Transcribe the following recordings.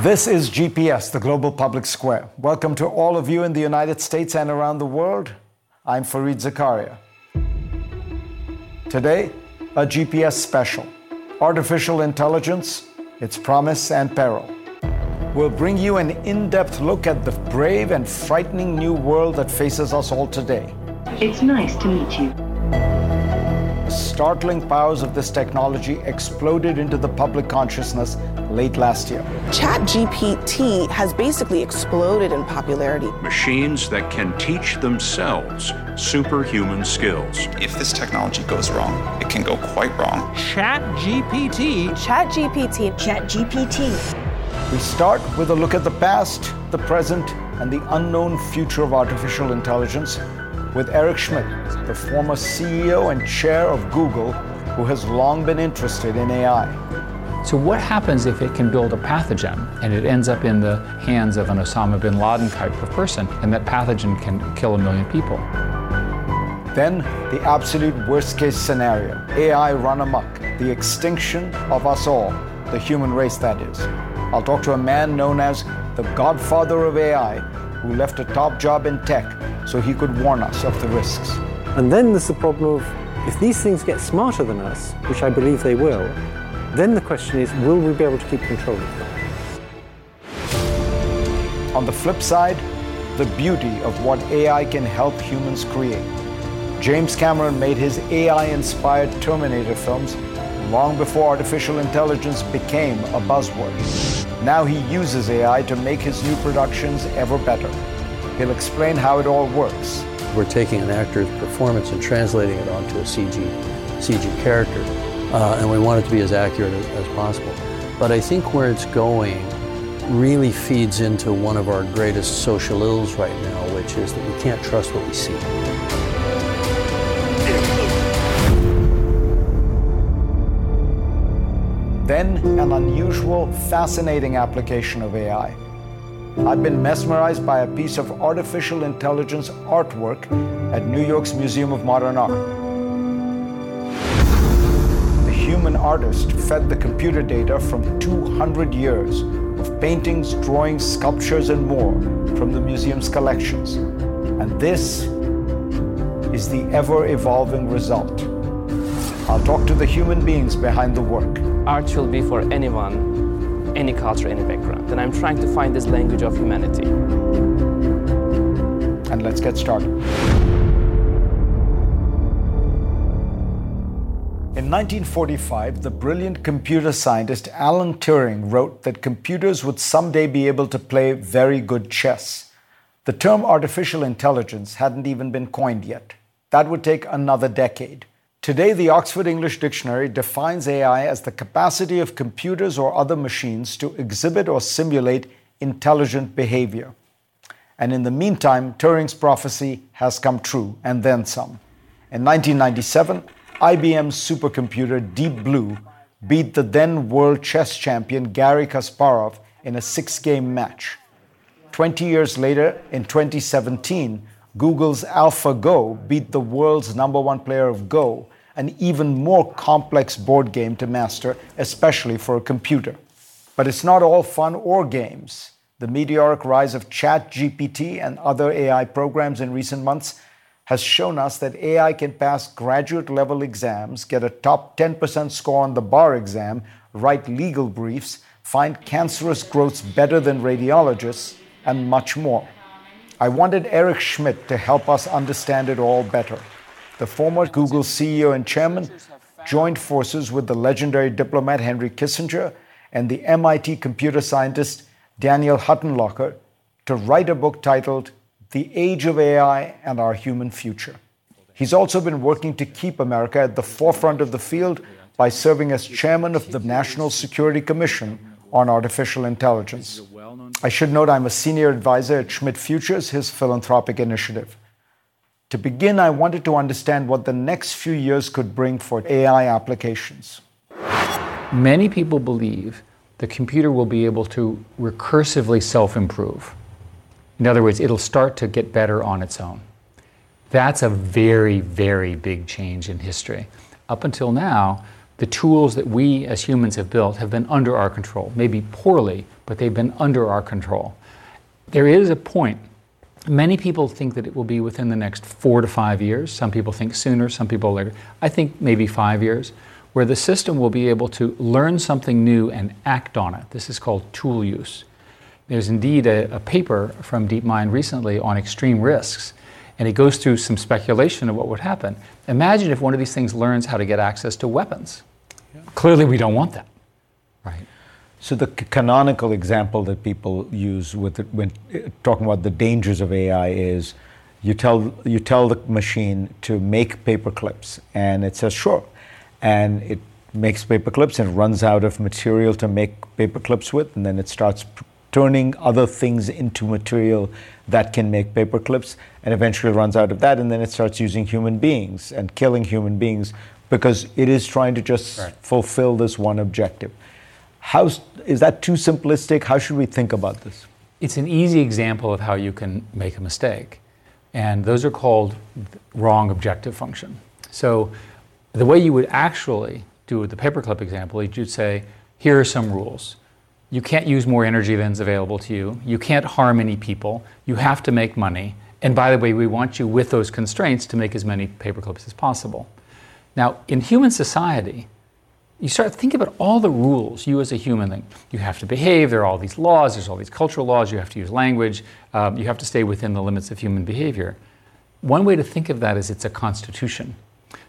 This is GPS, the Global Public Square. Welcome to all of you in the United States and around the world. I'm Fareed Zakaria. Today, a GPS special Artificial Intelligence, Its Promise and Peril. We'll bring you an in depth look at the brave and frightening new world that faces us all today. It's nice to meet you. Startling powers of this technology exploded into the public consciousness late last year. ChatGPT has basically exploded in popularity. Machines that can teach themselves superhuman skills. If this technology goes wrong, it can go quite wrong. ChatGPT. ChatGPT. ChatGPT. We start with a look at the past, the present, and the unknown future of artificial intelligence with Eric Schmidt, the former CEO and chair of Google, who has long been interested in AI. So, what happens if it can build a pathogen and it ends up in the hands of an Osama bin Laden type of person, and that pathogen can kill a million people? Then, the absolute worst case scenario AI run amok, the extinction of us all, the human race, that is. I'll talk to a man known as the godfather of AI who left a top job in tech so he could warn us of the risks. And then there's the problem of if these things get smarter than us, which I believe they will, then the question is will we be able to keep control of them? On the flip side, the beauty of what AI can help humans create. James Cameron made his AI inspired Terminator films long before artificial intelligence became a buzzword. Now he uses AI to make his new productions ever better. He'll explain how it all works. We're taking an actor's performance and translating it onto a CG, CG character, uh, and we want it to be as accurate as, as possible. But I think where it's going really feeds into one of our greatest social ills right now, which is that we can't trust what we see. Then, an unusual, fascinating application of AI. I've been mesmerized by a piece of artificial intelligence artwork at New York's Museum of Modern Art. The human artist fed the computer data from 200 years of paintings, drawings, sculptures, and more from the museum's collections. And this is the ever evolving result. I'll talk to the human beings behind the work. Art will be for anyone, any culture, any background. And I'm trying to find this language of humanity. And let's get started. In 1945, the brilliant computer scientist Alan Turing wrote that computers would someday be able to play very good chess. The term artificial intelligence hadn't even been coined yet. That would take another decade. Today, the Oxford English Dictionary defines AI as the capacity of computers or other machines to exhibit or simulate intelligent behavior. And in the meantime, Turing's prophecy has come true, and then some. In 1997, IBM's supercomputer Deep Blue beat the then world chess champion Garry Kasparov in a six game match. 20 years later, in 2017, Google's AlphaGo beat the world's number one player of Go, an even more complex board game to master, especially for a computer. But it's not all fun or games. The meteoric rise of ChatGPT and other AI programs in recent months has shown us that AI can pass graduate level exams, get a top 10% score on the bar exam, write legal briefs, find cancerous growths better than radiologists, and much more. I wanted Eric Schmidt to help us understand it all better. The former Google CEO and chairman joined forces with the legendary diplomat Henry Kissinger and the MIT computer scientist Daniel Huttenlocher to write a book titled The Age of AI and Our Human Future. He's also been working to keep America at the forefront of the field by serving as chairman of the National Security Commission on Artificial Intelligence. I should note I'm a senior advisor at Schmidt Futures, his philanthropic initiative. To begin, I wanted to understand what the next few years could bring for AI applications. Many people believe the computer will be able to recursively self improve. In other words, it'll start to get better on its own. That's a very, very big change in history. Up until now, the tools that we as humans have built have been under our control, maybe poorly, but they've been under our control. There is a point. Many people think that it will be within the next four to five years. Some people think sooner, some people later. I think maybe five years, where the system will be able to learn something new and act on it. This is called tool use. There's indeed a, a paper from DeepMind recently on extreme risks and it goes through some speculation of what would happen. Imagine if one of these things learns how to get access to weapons. Yeah. Clearly, we don't want that, right? So the canonical example that people use with it, when uh, talking about the dangers of AI is you tell you tell the machine to make paper clips, and it says sure, and it makes paper clips and runs out of material to make paper clips with, and then it starts turning other things into material that can make paper clips and eventually runs out of that and then it starts using human beings and killing human beings because it is trying to just right. fulfill this one objective. How is that too simplistic? How should we think about this? It's an easy example of how you can make a mistake. And those are called wrong objective function. So the way you would actually do with the paperclip example is you'd say, here are some rules. You can't use more energy than is available to you. You can't harm any people. You have to make money. And by the way, we want you with those constraints to make as many paperclips as possible. Now, in human society, you start to think about all the rules you as a human think. You have to behave, there are all these laws, there's all these cultural laws, you have to use language, um, you have to stay within the limits of human behavior. One way to think of that is it's a constitution.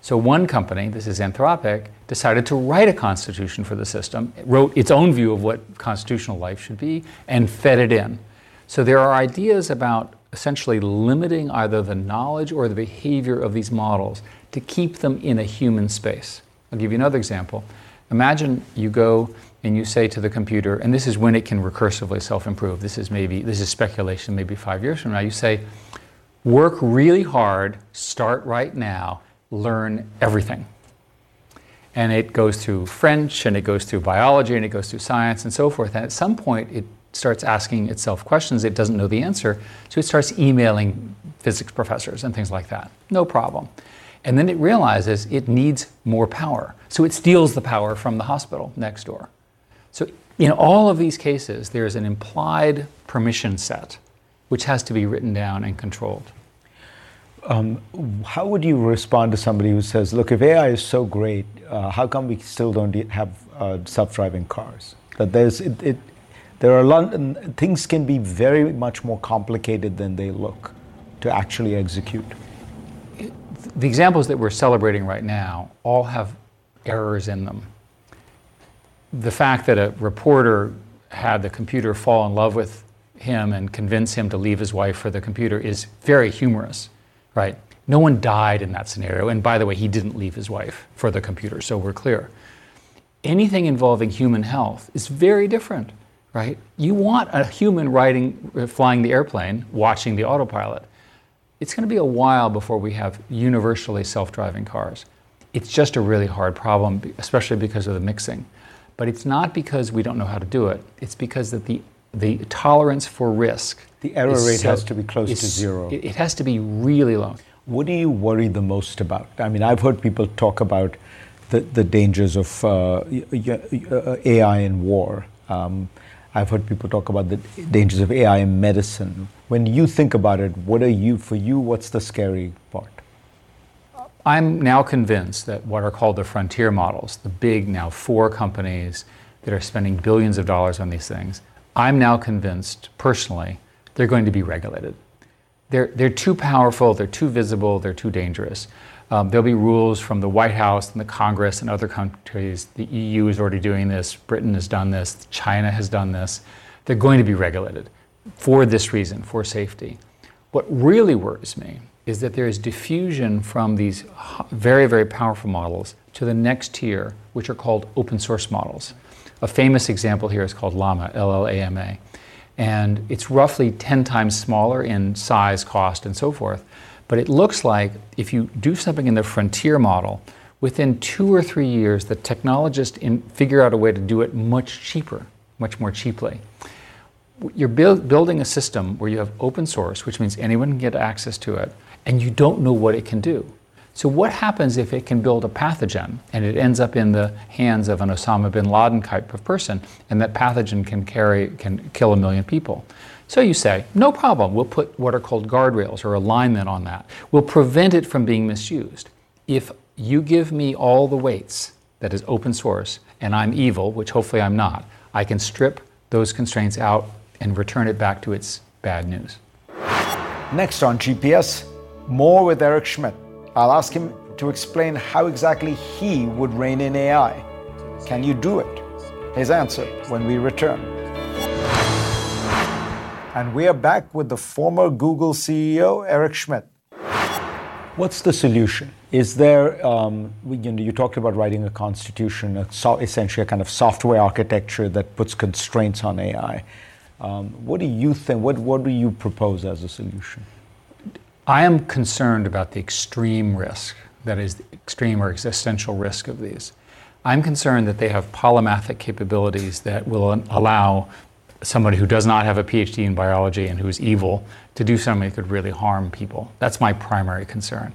So one company, this is Anthropic, decided to write a constitution for the system, it wrote its own view of what constitutional life should be, and fed it in. So there are ideas about essentially limiting either the knowledge or the behavior of these models to keep them in a human space. I'll give you another example. Imagine you go and you say to the computer, and this is when it can recursively self-improve. This is maybe this is speculation, maybe five years from now. You say, work really hard, start right now, learn everything. And it goes through French and it goes through biology and it goes through science and so forth. And at some point, it starts asking itself questions it doesn't know the answer. So it starts emailing physics professors and things like that. No problem. And then it realizes it needs more power. So it steals the power from the hospital next door. So in all of these cases, there's an implied permission set which has to be written down and controlled. Um, how would you respond to somebody who says, look, if AI is so great, uh, how come we still don't have uh, self-driving cars? That there's, it, it, there are lot, things can be very much more complicated than they look to actually execute. The examples that we're celebrating right now all have errors in them. The fact that a reporter had the computer fall in love with him and convince him to leave his wife for the computer is very humorous right? No one died in that scenario. And by the way, he didn't leave his wife for the computer, so we're clear. Anything involving human health is very different, right? You want a human riding, flying the airplane, watching the autopilot. It's going to be a while before we have universally self driving cars. It's just a really hard problem, especially because of the mixing. But it's not because we don't know how to do it, it's because that the, the tolerance for risk the error rate so, has to be close to zero. It has to be really low. What do you worry the most about? I mean, I've heard people talk about the, the dangers of uh, AI in war. Um, I've heard people talk about the dangers of AI in medicine. When you think about it, what are you, for you, what's the scary part? I'm now convinced that what are called the frontier models, the big now four companies that are spending billions of dollars on these things, I'm now convinced personally they're going to be regulated. They're, they're too powerful, they're too visible, they're too dangerous. Um, there'll be rules from the White House and the Congress and other countries. The EU is already doing this, Britain has done this, China has done this. They're going to be regulated for this reason, for safety. What really worries me is that there is diffusion from these very, very powerful models to the next tier, which are called open source models. A famous example here is called Llama, L L A M A. And it's roughly 10 times smaller in size, cost, and so forth. But it looks like if you do something in the frontier model, within two or three years, the technologists in, figure out a way to do it much cheaper, much more cheaply you're build, building a system where you have open source, which means anyone can get access to it, and you don't know what it can do. So, what happens if it can build a pathogen and it ends up in the hands of an Osama bin Laden type of person, and that pathogen can carry can kill a million people? So you say, no problem. We'll put what are called guardrails or alignment on that. We'll prevent it from being misused. If you give me all the weights that is open source, and I'm evil, which hopefully I'm not, I can strip those constraints out and return it back to its bad news. Next on GPS, more with Eric Schmidt. I'll ask him to explain how exactly he would rein in AI. Can you do it? His answer when we return. And we are back with the former Google CEO, Eric Schmidt. What's the solution? Is there, um, you, know, you talked about writing a constitution, a so, essentially a kind of software architecture that puts constraints on AI. Um, what do you think? What, what do you propose as a solution? I am concerned about the extreme risk, that is, the extreme or existential risk of these. I'm concerned that they have polymathic capabilities that will allow somebody who does not have a PhD in biology and who's evil to do something that could really harm people. That's my primary concern.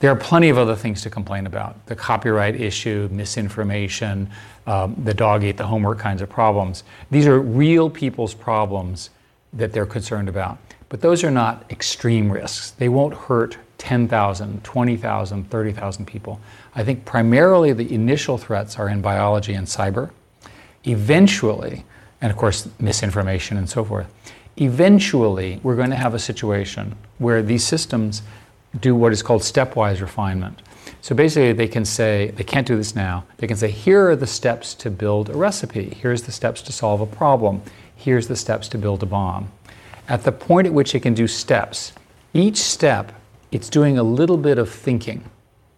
There are plenty of other things to complain about the copyright issue, misinformation, um, the dog ate the homework kinds of problems. These are real people's problems that they're concerned about. But those are not extreme risks. They won't hurt 10,000, 20,000, 30,000 people. I think primarily the initial threats are in biology and cyber. Eventually, and of course, misinformation and so forth, eventually we're going to have a situation where these systems do what is called stepwise refinement. So basically, they can say, they can't do this now. They can say, here are the steps to build a recipe. Here's the steps to solve a problem. Here's the steps to build a bomb. At the point at which it can do steps, each step, it's doing a little bit of thinking.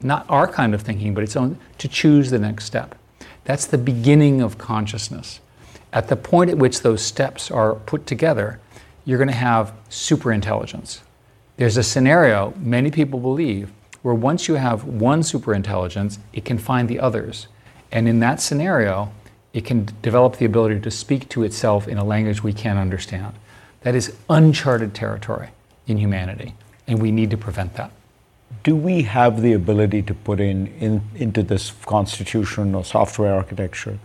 Not our kind of thinking, but its own, to choose the next step. That's the beginning of consciousness. At the point at which those steps are put together, you're going to have superintelligence. There's a scenario many people believe where once you have one superintelligence, it can find the others. And in that scenario, it can develop the ability to speak to itself in a language we can't understand. That is uncharted territory in humanity, and we need to prevent that. Do we have the ability to put in, in into this constitution or software architecture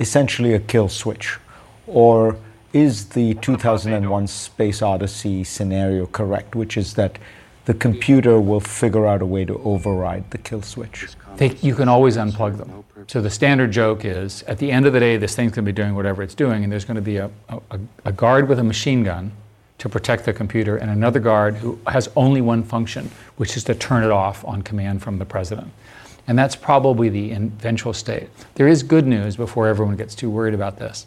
essentially a kill switch? Or is the 2001 Space Odyssey scenario correct, which is that the computer will figure out a way to override the kill switch? They, you can always unplug them. So the standard joke is, at the end of the day, this thing's going to be doing whatever it's doing, and there's going to be a, a, a guard with a machine gun to protect the computer, and another guard who has only one function, which is to turn it off on command from the president. And that's probably the eventual state. There is good news before everyone gets too worried about this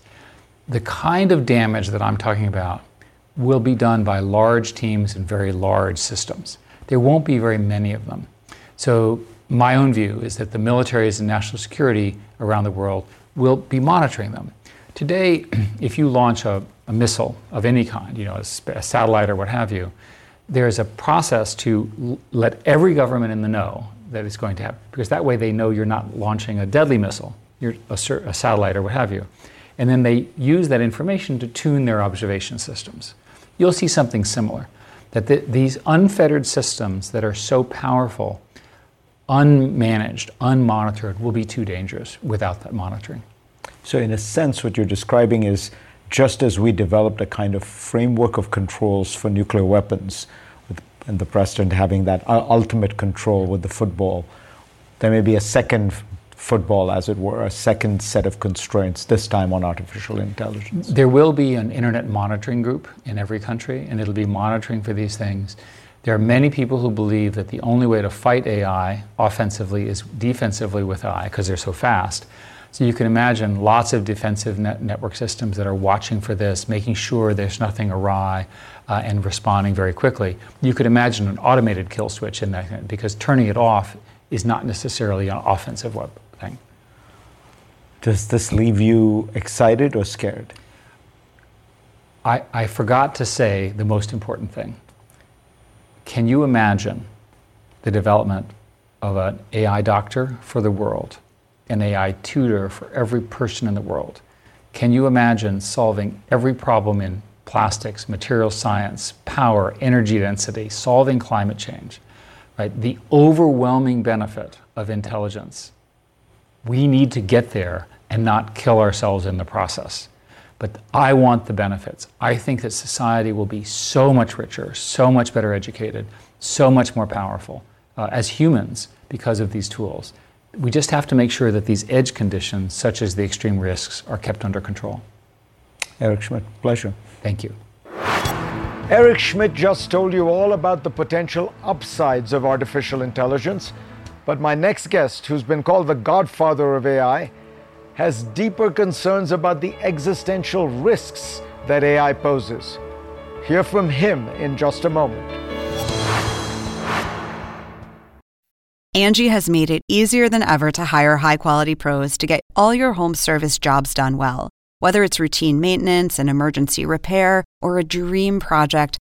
the kind of damage that I'm talking about will be done by large teams and very large systems. There won't be very many of them. So, my own view is that the militaries and national security around the world will be monitoring them. Today, if you launch a, a missile of any kind, you know, a, a, satellite or what have you, there's a process to l- let every government in the know that it's going to happen, because that way they know you're not launching a deadly missile, you're a, a satellite or what have you and then they use that information to tune their observation systems. You'll see something similar that the, these unfettered systems that are so powerful, unmanaged, unmonitored, will be too dangerous without that monitoring. So, in a sense, what you're describing is just as we developed a kind of framework of controls for nuclear weapons with and the president having that uh, ultimate control with the football, there may be a second football, as it were, a second set of constraints, this time on artificial intelligence? There will be an internet monitoring group in every country, and it'll be monitoring for these things. There are many people who believe that the only way to fight AI offensively is defensively with AI because they're so fast. So you can imagine lots of defensive net network systems that are watching for this, making sure there's nothing awry, uh, and responding very quickly. You could imagine an automated kill switch in that because turning it off is not necessarily an offensive thing. Does this leave you excited or scared? I, I forgot to say the most important thing. Can you imagine the development of an AI doctor for the world, an AI tutor for every person in the world? Can you imagine solving every problem in plastics, material science, power, energy density, solving climate change? Right? The overwhelming benefit of intelligence. We need to get there and not kill ourselves in the process. But I want the benefits. I think that society will be so much richer, so much better educated, so much more powerful uh, as humans because of these tools. We just have to make sure that these edge conditions, such as the extreme risks, are kept under control. Eric Schmidt, pleasure. Thank you. Eric Schmidt just told you all about the potential upsides of artificial intelligence. But my next guest, who's been called the godfather of AI, has deeper concerns about the existential risks that AI poses. Hear from him in just a moment. Angie has made it easier than ever to hire high quality pros to get all your home service jobs done well. Whether it's routine maintenance, and emergency repair, or a dream project,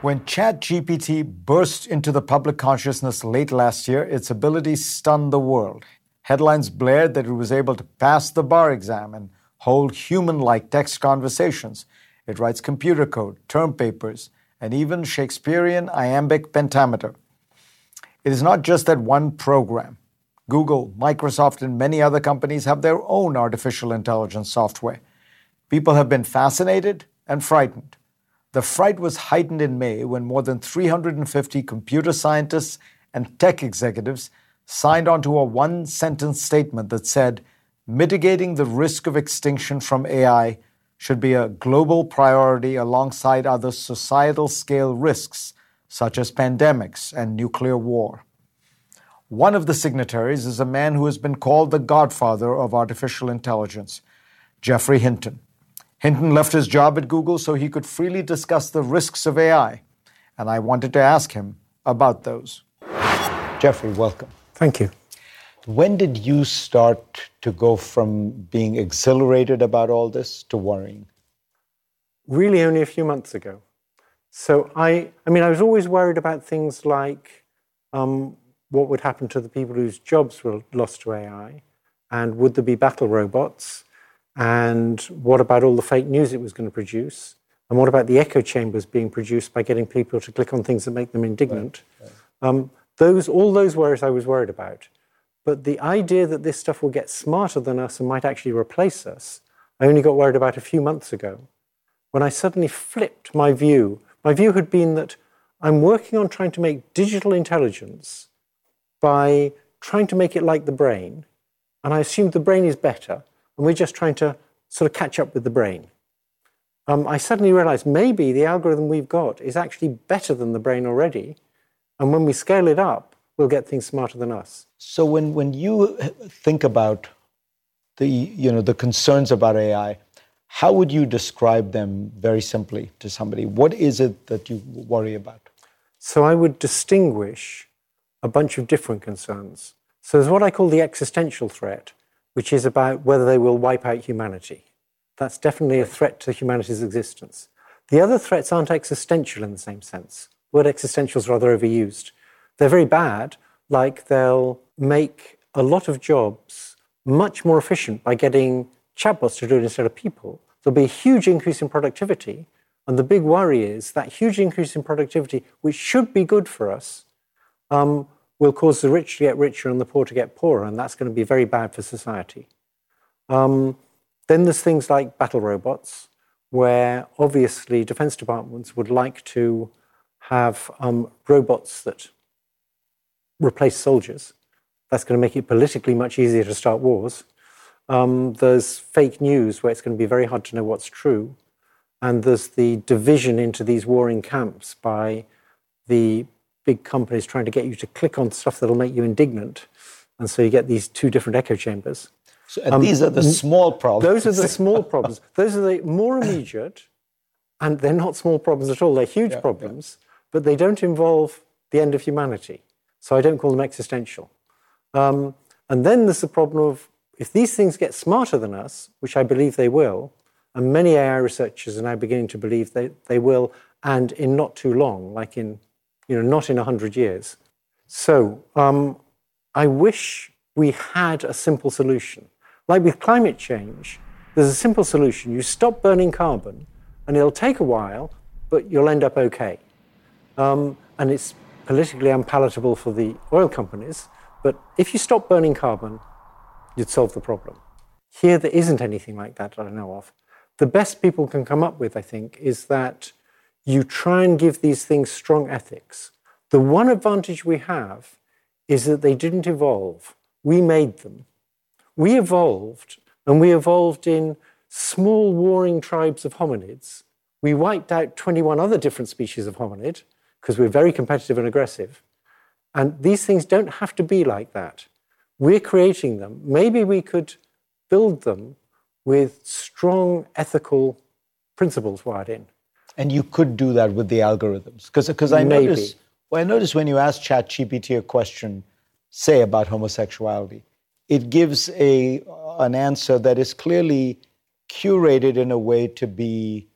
When ChatGPT burst into the public consciousness late last year, its ability stunned the world. Headlines blared that it was able to pass the bar exam and hold human like text conversations. It writes computer code, term papers, and even Shakespearean iambic pentameter. It is not just that one program. Google, Microsoft, and many other companies have their own artificial intelligence software. People have been fascinated and frightened. The fright was heightened in May when more than 350 computer scientists and tech executives signed onto a one sentence statement that said mitigating the risk of extinction from AI should be a global priority alongside other societal scale risks such as pandemics and nuclear war. One of the signatories is a man who has been called the godfather of artificial intelligence, Geoffrey Hinton. Hinton left his job at Google so he could freely discuss the risks of AI, and I wanted to ask him about those. Geoffrey, welcome. Thank you. When did you start to go from being exhilarated about all this to worrying? Really, only a few months ago. So I, I mean, I was always worried about things like um, what would happen to the people whose jobs were lost to AI, and would there be battle robots, and what about all the fake news it was going to produce? And what about the echo chambers being produced by getting people to click on things that make them indignant? Right, right. Um, those, all those worries I was worried about. But the idea that this stuff will get smarter than us and might actually replace us, I only got worried about a few months ago when I suddenly flipped my view. My view had been that I'm working on trying to make digital intelligence by trying to make it like the brain. And I assumed the brain is better and we're just trying to sort of catch up with the brain. Um, I suddenly realized maybe the algorithm we've got is actually better than the brain already. And when we scale it up, we'll get things smarter than us. So when, when you think about the you know the concerns about AI. How would you describe them very simply to somebody? What is it that you worry about? So I would distinguish a bunch of different concerns. So there's what I call the existential threat, which is about whether they will wipe out humanity. That's definitely a threat to humanity's existence. The other threats aren't existential in the same sense. The word existential is rather overused. They're very bad, like they'll make a lot of jobs much more efficient by getting chatbots to do it instead of people. There'll be a huge increase in productivity. And the big worry is that huge increase in productivity, which should be good for us, um, will cause the rich to get richer and the poor to get poorer. And that's going to be very bad for society. Um, then there's things like battle robots, where obviously defense departments would like to have um, robots that replace soldiers. That's going to make it politically much easier to start wars. Um, there's fake news where it's going to be very hard to know what's true. And there's the division into these warring camps by the big companies trying to get you to click on stuff that'll make you indignant. And so you get these two different echo chambers. So, and um, these are the small problems. Those are the small problems. Those are the more immediate, and they're not small problems at all. They're huge yeah, problems, yeah. but they don't involve the end of humanity. So I don't call them existential. Um, and then there's the problem of if these things get smarter than us, which I believe they will, and many AI researchers are now beginning to believe they, they will, and in not too long, like in, you know, not in 100 years. So um, I wish we had a simple solution. Like with climate change, there's a simple solution. You stop burning carbon, and it'll take a while, but you'll end up okay. Um, and it's politically unpalatable for the oil companies, but if you stop burning carbon, you'd solve the problem. Here, there isn't anything like that that I know of. The best people can come up with, I think, is that you try and give these things strong ethics. The one advantage we have is that they didn't evolve, we made them. We evolved, and we evolved in small warring tribes of hominids. We wiped out 21 other different species of hominid because we're very competitive and aggressive. And these things don't have to be like that. We're creating them. Maybe we could build them with strong ethical principles wired in. And you could do that with the algorithms. Because I notice well, I notice when you ask ChatGPT a question, say about homosexuality, it gives a an answer that is clearly curated in a way to be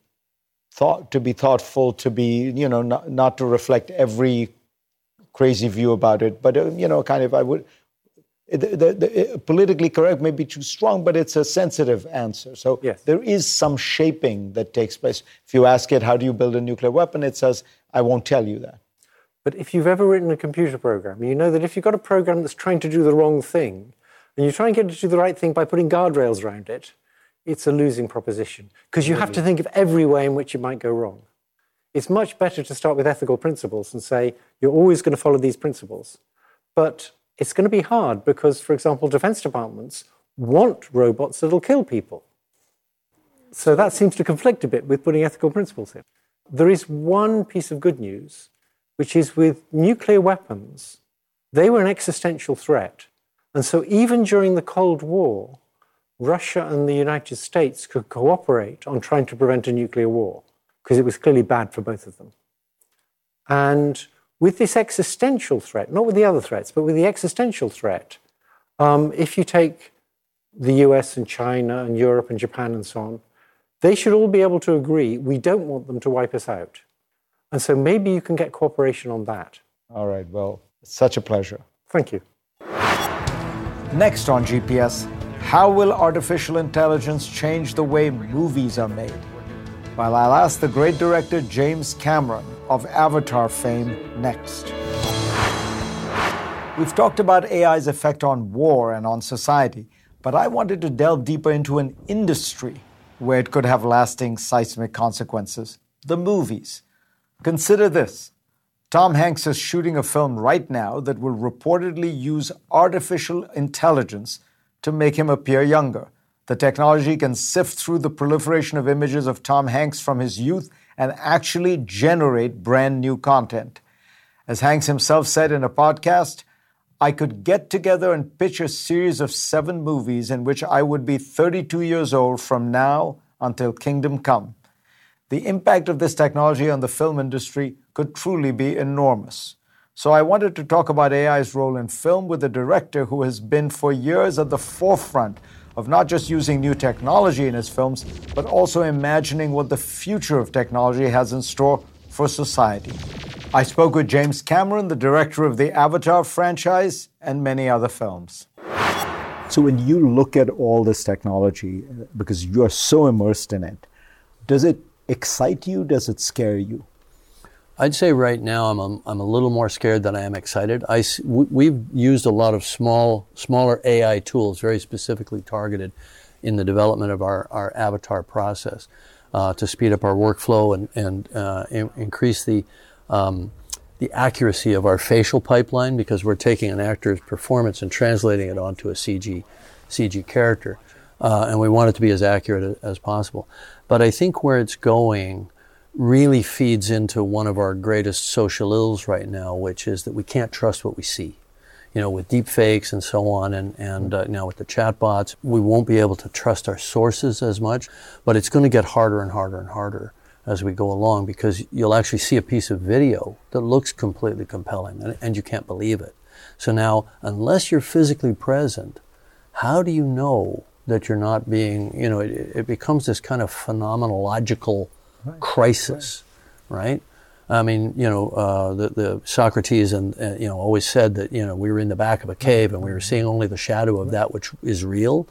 thought to be thoughtful, to be you know not, not to reflect every crazy view about it, but uh, you know, kind of I would. The, the, the, uh, politically correct may be too strong, but it's a sensitive answer. So yes. there is some shaping that takes place. If you ask it, how do you build a nuclear weapon? It says, I won't tell you that. But if you've ever written a computer program, you know that if you've got a program that's trying to do the wrong thing, and you try and get it to do the right thing by putting guardrails around it, it's a losing proposition because you have to think of every way in which it might go wrong. It's much better to start with ethical principles and say, you're always going to follow these principles. But it's going to be hard because, for example, defense departments want robots that'll kill people. So that seems to conflict a bit with putting ethical principles in. There is one piece of good news, which is with nuclear weapons, they were an existential threat. And so even during the Cold War, Russia and the United States could cooperate on trying to prevent a nuclear war because it was clearly bad for both of them. And with this existential threat, not with the other threats, but with the existential threat, um, if you take the US and China and Europe and Japan and so on, they should all be able to agree we don't want them to wipe us out. And so maybe you can get cooperation on that. All right. Well, it's such a pleasure. Thank you. Next on GPS, how will artificial intelligence change the way movies are made? while I'll ask the great director James Cameron of Avatar fame next. We've talked about AI's effect on war and on society, but I wanted to delve deeper into an industry where it could have lasting seismic consequences the movies. Consider this Tom Hanks is shooting a film right now that will reportedly use artificial intelligence to make him appear younger. The technology can sift through the proliferation of images of Tom Hanks from his youth and actually generate brand new content. As Hanks himself said in a podcast, I could get together and pitch a series of seven movies in which I would be 32 years old from now until Kingdom Come. The impact of this technology on the film industry could truly be enormous. So I wanted to talk about AI's role in film with a director who has been for years at the forefront of not just using new technology in his films, but also imagining what the future of technology has in store for society. I spoke with James Cameron, the director of the Avatar franchise and many other films. So, when you look at all this technology, uh, because you are so immersed in it, does it excite you? Does it scare you? I'd say right now I'm a, I'm a little more scared than I am excited. I, we've used a lot of small, smaller AI tools, very specifically targeted in the development of our, our avatar process uh, to speed up our workflow and, and uh, in, increase the um, the accuracy of our facial pipeline because we're taking an actor's performance and translating it onto a CG CG character, uh, and we want it to be as accurate as possible. But I think where it's going really feeds into one of our greatest social ills right now, which is that we can't trust what we see. You know, with deep fakes and so on, and, and uh, now with the chatbots, we won't be able to trust our sources as much, but it's going to get harder and harder and harder as we go along because you'll actually see a piece of video that looks completely compelling and, and, you can't believe it. So now, unless you're physically present, how do you know that you're not being, you know, it, it becomes this kind of phenomenological crisis, right. right? I mean, you know, uh, the, the Socrates and uh, you know always said that you know we were in the back of a cave and we were seeing only the shadow of that which is real,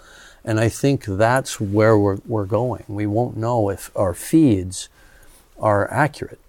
and I think that's where we're we're going. We won't know if our feeds are accurate.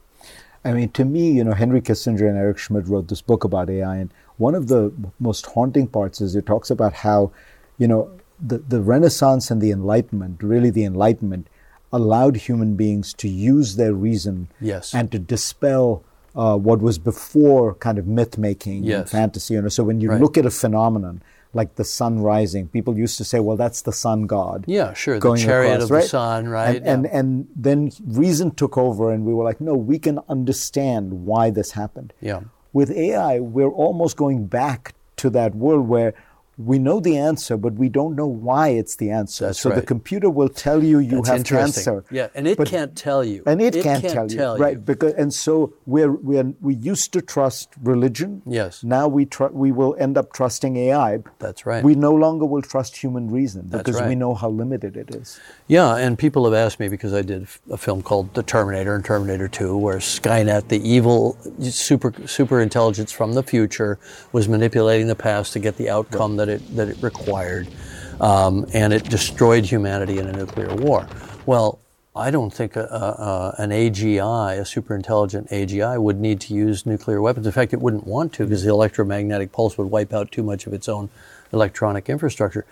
I mean, to me, you know, Henry Kissinger and Eric Schmidt wrote this book about AI, and one of the most haunting parts is it talks about how, you know, the, the Renaissance and the Enlightenment, really the Enlightenment, allowed human beings to use their reason yes. and to dispel uh, what was before kind of myth making yes. and fantasy. You know, so when you right. look at a phenomenon, like the sun rising. People used to say, well, that's the sun god. Yeah, sure. The chariot across, of right? the sun, right? And, yeah. and, and then reason took over, and we were like, no, we can understand why this happened. Yeah. With AI, we're almost going back to that world where we know the answer, but we don't know why it's the answer. That's so right. the computer will tell you you That's have cancer. Yeah, and it but, can't tell you. And it, it can't, can't, tell, tell you, right? Because and so we're we're we used to trust religion. Yes. Now we tr- we will end up trusting AI. That's right. We no longer will trust human reason because right. we know how limited it is. Yeah, and people have asked me because I did a film called The Terminator and Terminator 2, where Skynet, the evil super super intelligence from the future, was manipulating the past to get the outcome right. That it that it required um, and it destroyed humanity in a nuclear war. Well, I don't think a, a, an AGI, a super intelligent AGI, would need to use nuclear weapons. In fact, it wouldn't want to because the electromagnetic pulse would wipe out too much of its own electronic infrastructure.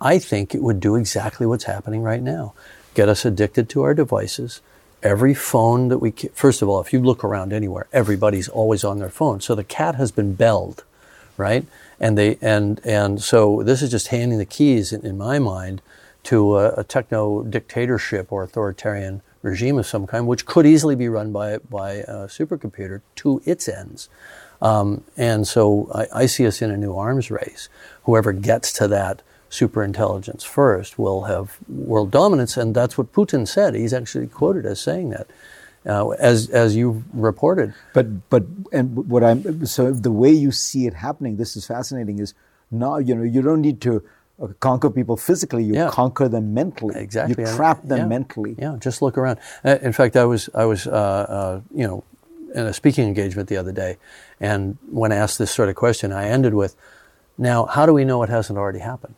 I think it would do exactly what's happening right now get us addicted to our devices. Every phone that we, first of all, if you look around anywhere, everybody's always on their phone. So the cat has been belled, right? And they and and so this is just handing the keys in, in my mind to a, a, techno dictatorship or authoritarian regime of some kind, which could easily be run by by a supercomputer to its ends. Um, and so I, I, see us in a new arms race. Whoever gets to that superintelligence first will have world dominance, and that's what Putin said. He's actually quoted as saying that uh, as as you reported. But but and what I'm so the way you see it happening, this is fascinating. Is now you know you don't need to uh, conquer people physically; you yeah. conquer them mentally. Exactly, you trap them yeah. mentally. Yeah, just look around. Uh, in fact, I was I was uh, uh, you know in a speaking engagement the other day, and when asked this sort of question, I ended with, "Now, how do we know it hasn't already happened?"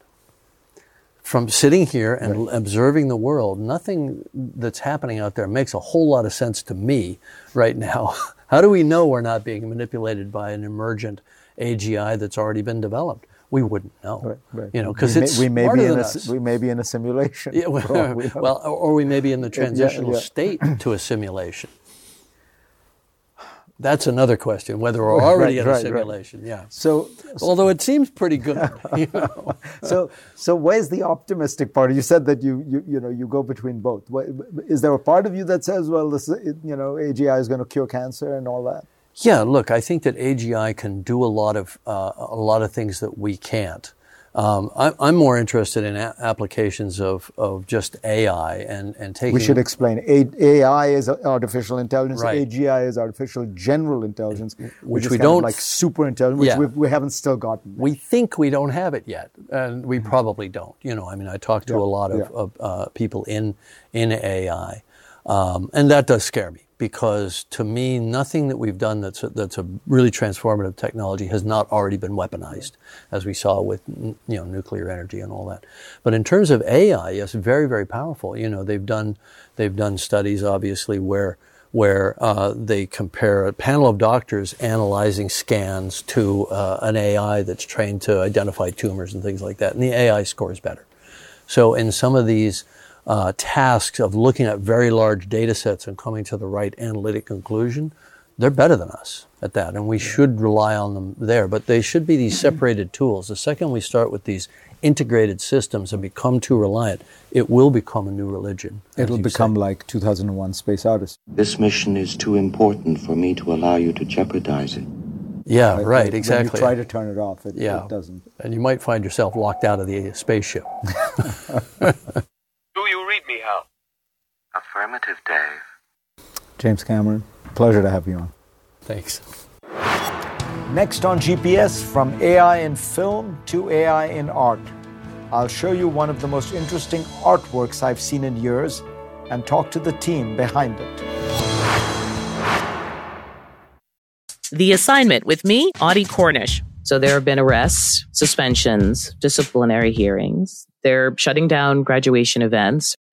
From sitting here and right. observing the world, nothing that's happening out there makes a whole lot of sense to me right now. How do we know we're not being manipulated by an emergent AGI that's already been developed? We wouldn't know, right, right. you know, because it's we may, be in a, us. we may be in a simulation. Yeah, well, well, or we may be in the transitional yeah, yeah. state to a simulation. That's another question, whether we're already right, in a right, simulation. Right. Yeah. So, although it seems pretty good, you know. so, so where's the optimistic part? You said that you, you, you know, you go between both. Is there a part of you that says, well, this, you know, AGI is going to cure cancer and all that? Yeah, look, I think that AGI can do a lot of uh, a lot of things that we can't. Um, I, I'm more interested in a- applications of, of just AI and, and taking. We should explain. A- AI is artificial intelligence. Right. AGI is artificial general intelligence, Which is we don't- like super intelligence, which Yeah. we, we haven't still gotten. We think we don't have it yet, and we probably don't. You know, I mean, I talk to Yeah, a lot of, yeah. of uh, people in in AI, um, and that does scare me because to me, nothing that we've done that's a, that's a really transformative technology has not already been weaponized, as we saw with you know nuclear energy and all that. But in terms of AI, yes, very very powerful. You know, they've done they've done studies obviously where where uh, they compare a panel of doctors analyzing scans to uh, an AI that's trained to identify tumors and things like that, and the AI scores better. So in some of these uh, tasks of looking at very large data sets and coming to the right analytic conclusion, they're better than us at that, and we should rely on them there. But they should be these separated tools. The second we start with these integrated systems and become too reliant, it will become a new religion. It'll become say. like 2001 Space Odyssey. This mission is too important for me to allow you to jeopardize it. Yeah, Like, right, when exactly. you try to turn it off, it, yeah. it doesn't. And you might find yourself locked out of the spaceship. Do read me, Hal? Affirmative, Dave. James Cameron, pleasure to have you on. Thanks. Next on GPS, from AI in film to AI in art. I'll show you one of the most interesting artworks I've seen in years and talk to the team behind it. The assignment with me, Audie Cornish. So there have been arrests, suspensions, disciplinary hearings. They're shutting down graduation events.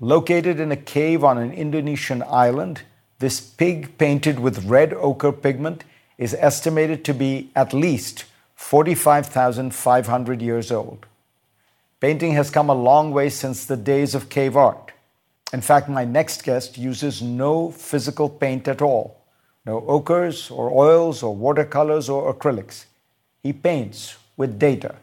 Located in a cave on an Indonesian island, this pig painted with red ochre pigment is estimated to be at least 45,500 years old. Painting has come a long way since the days of cave art. In fact, my next guest uses no physical paint at all no ochres or oils or watercolors or acrylics. He paints with data.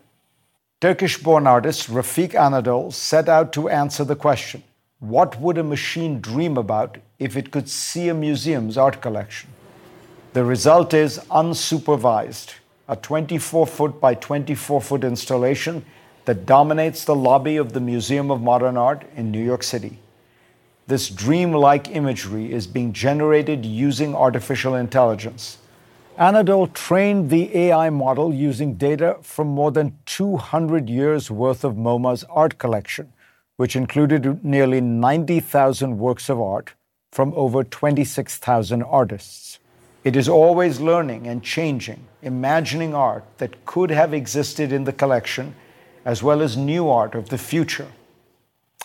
Turkish born artist Refik Anadol set out to answer the question what would a machine dream about if it could see a museum's art collection? The result is unsupervised, a 24 foot by 24 foot installation that dominates the lobby of the Museum of Modern Art in New York City. This dreamlike imagery is being generated using artificial intelligence. Anadol trained the AI model using data from more than 200 years worth of MoMA's art collection, which included nearly 90,000 works of art from over 26,000 artists. It is always learning and changing, imagining art that could have existed in the collection, as well as new art of the future.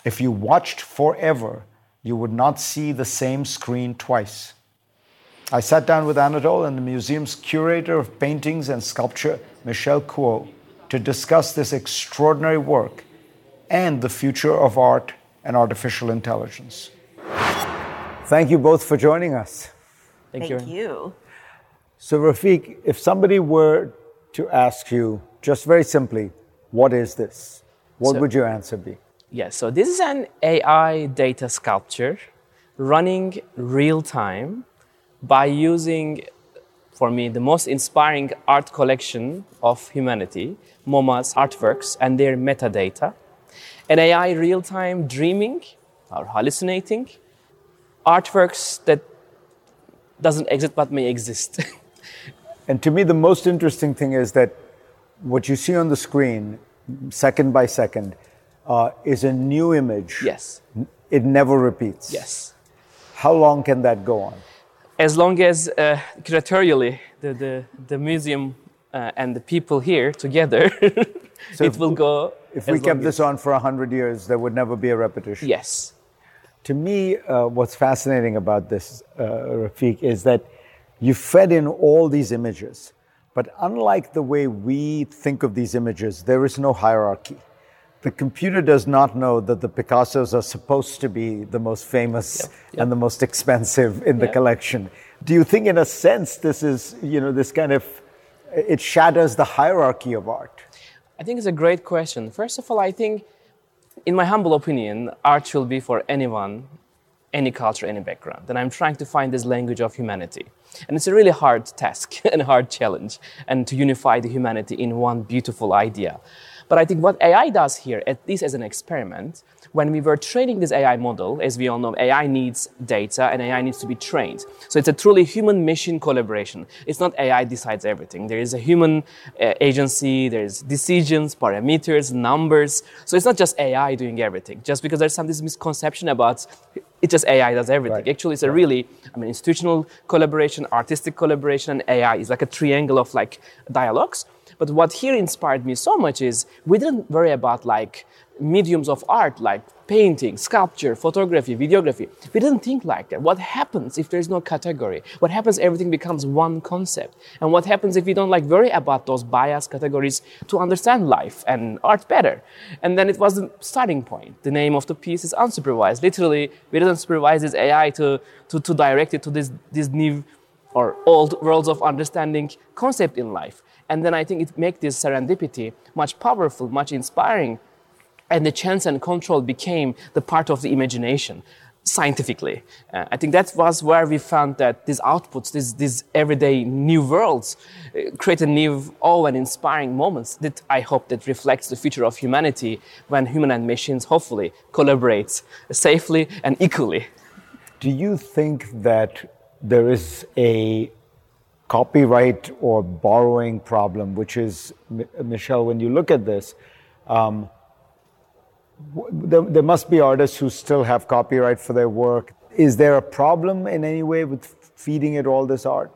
If you watched forever, you would not see the same screen twice. I sat down with Anadol and the museum's curator of paintings and sculpture, Michelle Kuo, to discuss this extraordinary work and the future of art and artificial intelligence. Thank you both for joining us. Thank, you. So, Refik, if somebody were to ask you just very simply, what is this? What So- would your answer be? Yes, so this is an AI data sculpture running real time by using, for me, the most inspiring art collection of humanity, MoMA's artworks and their metadata. An AI real time dreaming or hallucinating artworks that doesn't exist but may exist. And to me, the most interesting thing is that what you see on the screen, second by second, uh, is a new image. Yes. It never repeats. yes. How long can that go on? as long as uh, curatorially the, the, the museum uh, and the people here together, So it will go. If we kept this on for 100 years, there would never be a repetition. Yes. To me, uh, what's fascinating about this, uh, Refik, is that you fed in all these images. But unlike the way we think of these images, there is no hierarchy. The computer does not know that the Picassos are supposed to be the most famous yep, yep. and the most expensive in the yep. collection. Do you think, in a sense, this is, you know, this kind of, it shatters the hierarchy of art? I think it's a great question. First of all, I think, in my humble opinion, art will be for anyone, any culture, any background. And I'm trying to find this language of humanity. And it's a really hard task and a hard challenge, and to unify the humanity in one beautiful idea. But I think what AI does here, at least as an experiment, when we were training this AI model, as we all know, AI needs data and AI needs to be trained. So it's a truly human machine collaboration. It's not AI decides everything. There is a human uh, agency, there's decisions, parameters, numbers. So it's not just AI doing everything. Just because there's some this misconception about it's just AI does everything. Right. Actually, it's a really, I mean, institutional collaboration, artistic collaboration, and AI is like a triangle of like dialogues. But what here inspired me so much is we didn't worry about like mediums of art like painting, sculpture, photography, videography. We didn't think like that. What happens if there's no category? What happens everything becomes one concept? And what happens if we don't like worry about those bias categories to understand life and art better? And then it was the starting point. The name of the piece is unsupervised. Literally, we didn't supervise this AI to, to, to direct it to this, this new or old worlds of understanding concept in life. And then I think it makes this serendipity much powerful, much inspiring. And the chance and control became the part of the imagination scientifically. Uh, I think that was where we found that these outputs, these, these everyday new worlds, uh, create a new awe and inspiring moments that I hope that reflects the future of humanity when human and machines hopefully collaborate safely and equally. Do you think that there is a copyright or borrowing problem, which is, Michelle, when you look at this, um, there, there must be artists who still have copyright for their work. Is there a problem in any way with feeding it all this art?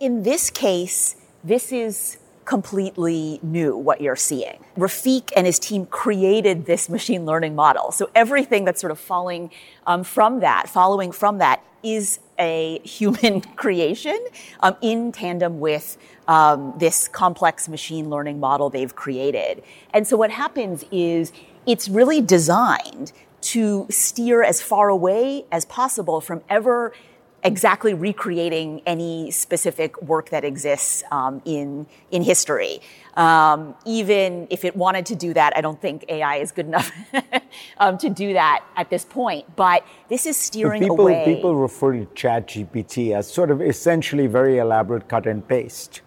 In this case, this is completely new what you're seeing. Refik and his team created this machine learning model. So everything that's sort of falling um, from that, following from that, is a human creation um, in tandem with um, this complex machine learning model they've created. And so what happens is it's really designed to steer as far away as possible from ever exactly recreating any specific work that exists um, in in history. Um, even if it wanted to do that, I don't think AI is good enough um, to do that at this point. But this is steering people, away. People refer to ChatGPT as sort of essentially very elaborate cut and paste.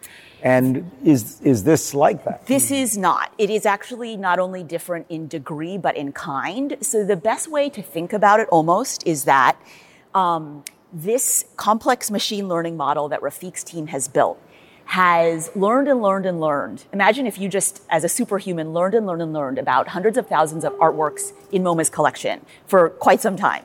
And is is this like that? This is not. It is actually not only different in degree but in kind. So the best way to think about it almost is that um, this complex machine learning model that Refik's team has built has learned and learned and learned. Imagine if you just, as a superhuman, learned and learned and learned about hundreds of thousands of artworks in MoMA's collection for quite some time.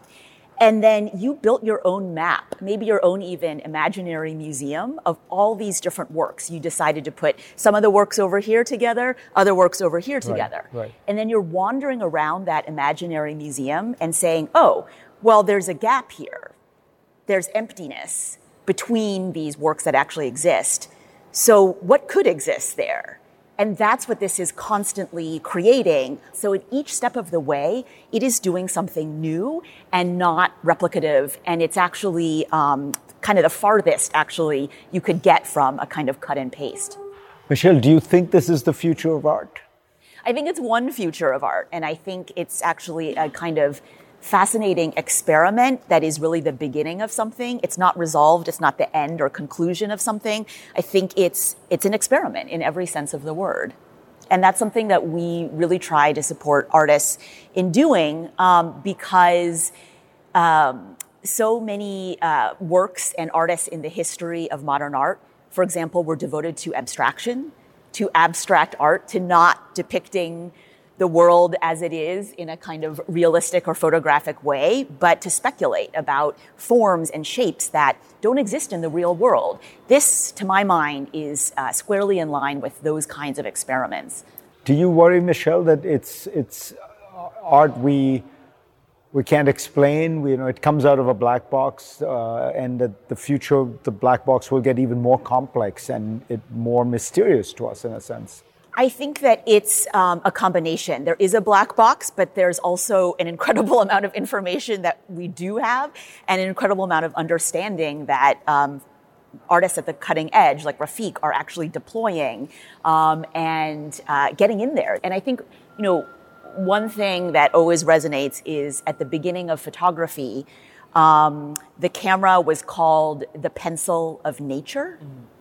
And then you built your own map, maybe your own even imaginary museum of all these different works. You decided to put some of the works over here together, other works over here together. Right, right. And then you're wandering around that imaginary museum and saying, oh, well, there's a gap here there's emptiness between these works that actually exist. So, what could exist there? And that's what this is constantly creating. So, at each step of the way, it is doing something new and not replicative. And it's actually um, kind of the farthest, actually, you could get from a kind of cut and paste. Michelle, do you think this is the future of art? I think it's one future of art. And I think it's actually a kind of fascinating experiment that is really the beginning of something. It's not resolved. It's not the end or conclusion of something. I think it's, it's an experiment in every sense of the word. And that's something that we really try to support artists in doing um, because um, so many uh, works and artists in the history of modern art, for example, were devoted to abstraction, to abstract art, to not depicting the world as it is in a kind of realistic or photographic way, but to speculate about forms and shapes that don't exist in the real world. This, to my mind, is uh, squarely in line with those kinds of experiments. Do you worry, Michelle, that it's it's art we we can't explain. We, you know, it comes out of a black box, uh, and that the future, the black box will get even more complex and it more mysterious to us in a sense. I think that it's um, a combination. There is a black box, but there's also an incredible amount of information that we do have, and an incredible amount of understanding that um, artists at the cutting edge, like Refik, are actually deploying um, and uh, getting in there. And I think, you know, one thing that always resonates is at the beginning of photography, um, the camera was called the pencil of nature. Mm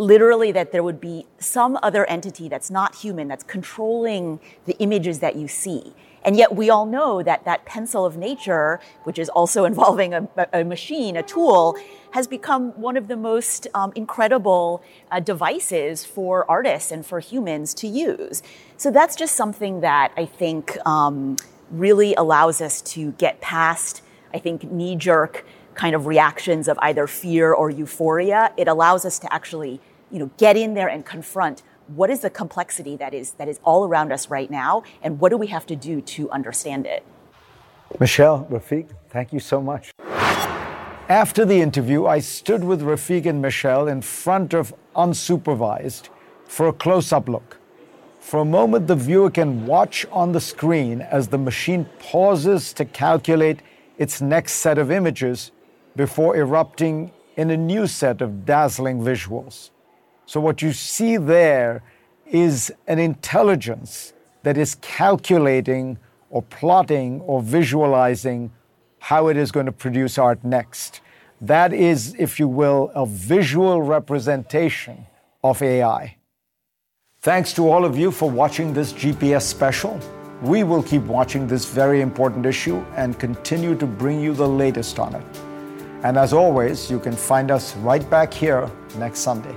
literally that there would be some other entity that's not human that's controlling the images that you see. And yet we all know that that pencil of nature, which is also involving a, a machine, a tool, has become one of the most um, incredible uh, devices for artists and for humans to use. So that's just something that I think um, really allows us to get past, I think, knee jerk kind of reactions of either fear or euphoria. It allows us to actually you know, get in there and confront what is the complexity that is that is all around us right now, and what do we have to do to understand it. Michelle, Refik, thank you so much. After the interview, I stood with Refik and Michelle in front of unsupervised for a close up look. For a moment, the viewer can watch on the screen as the machine pauses to calculate its next set of images before erupting in a new set of dazzling visuals. So, what you see there is an intelligence that is calculating or plotting or visualizing how it is going to produce art next. That is, if you will, a visual representation of AI. Thanks to all of you for watching this GPS special. We will keep watching this very important issue and continue to bring you the latest on it. And as always, you can find us right back here next Sunday.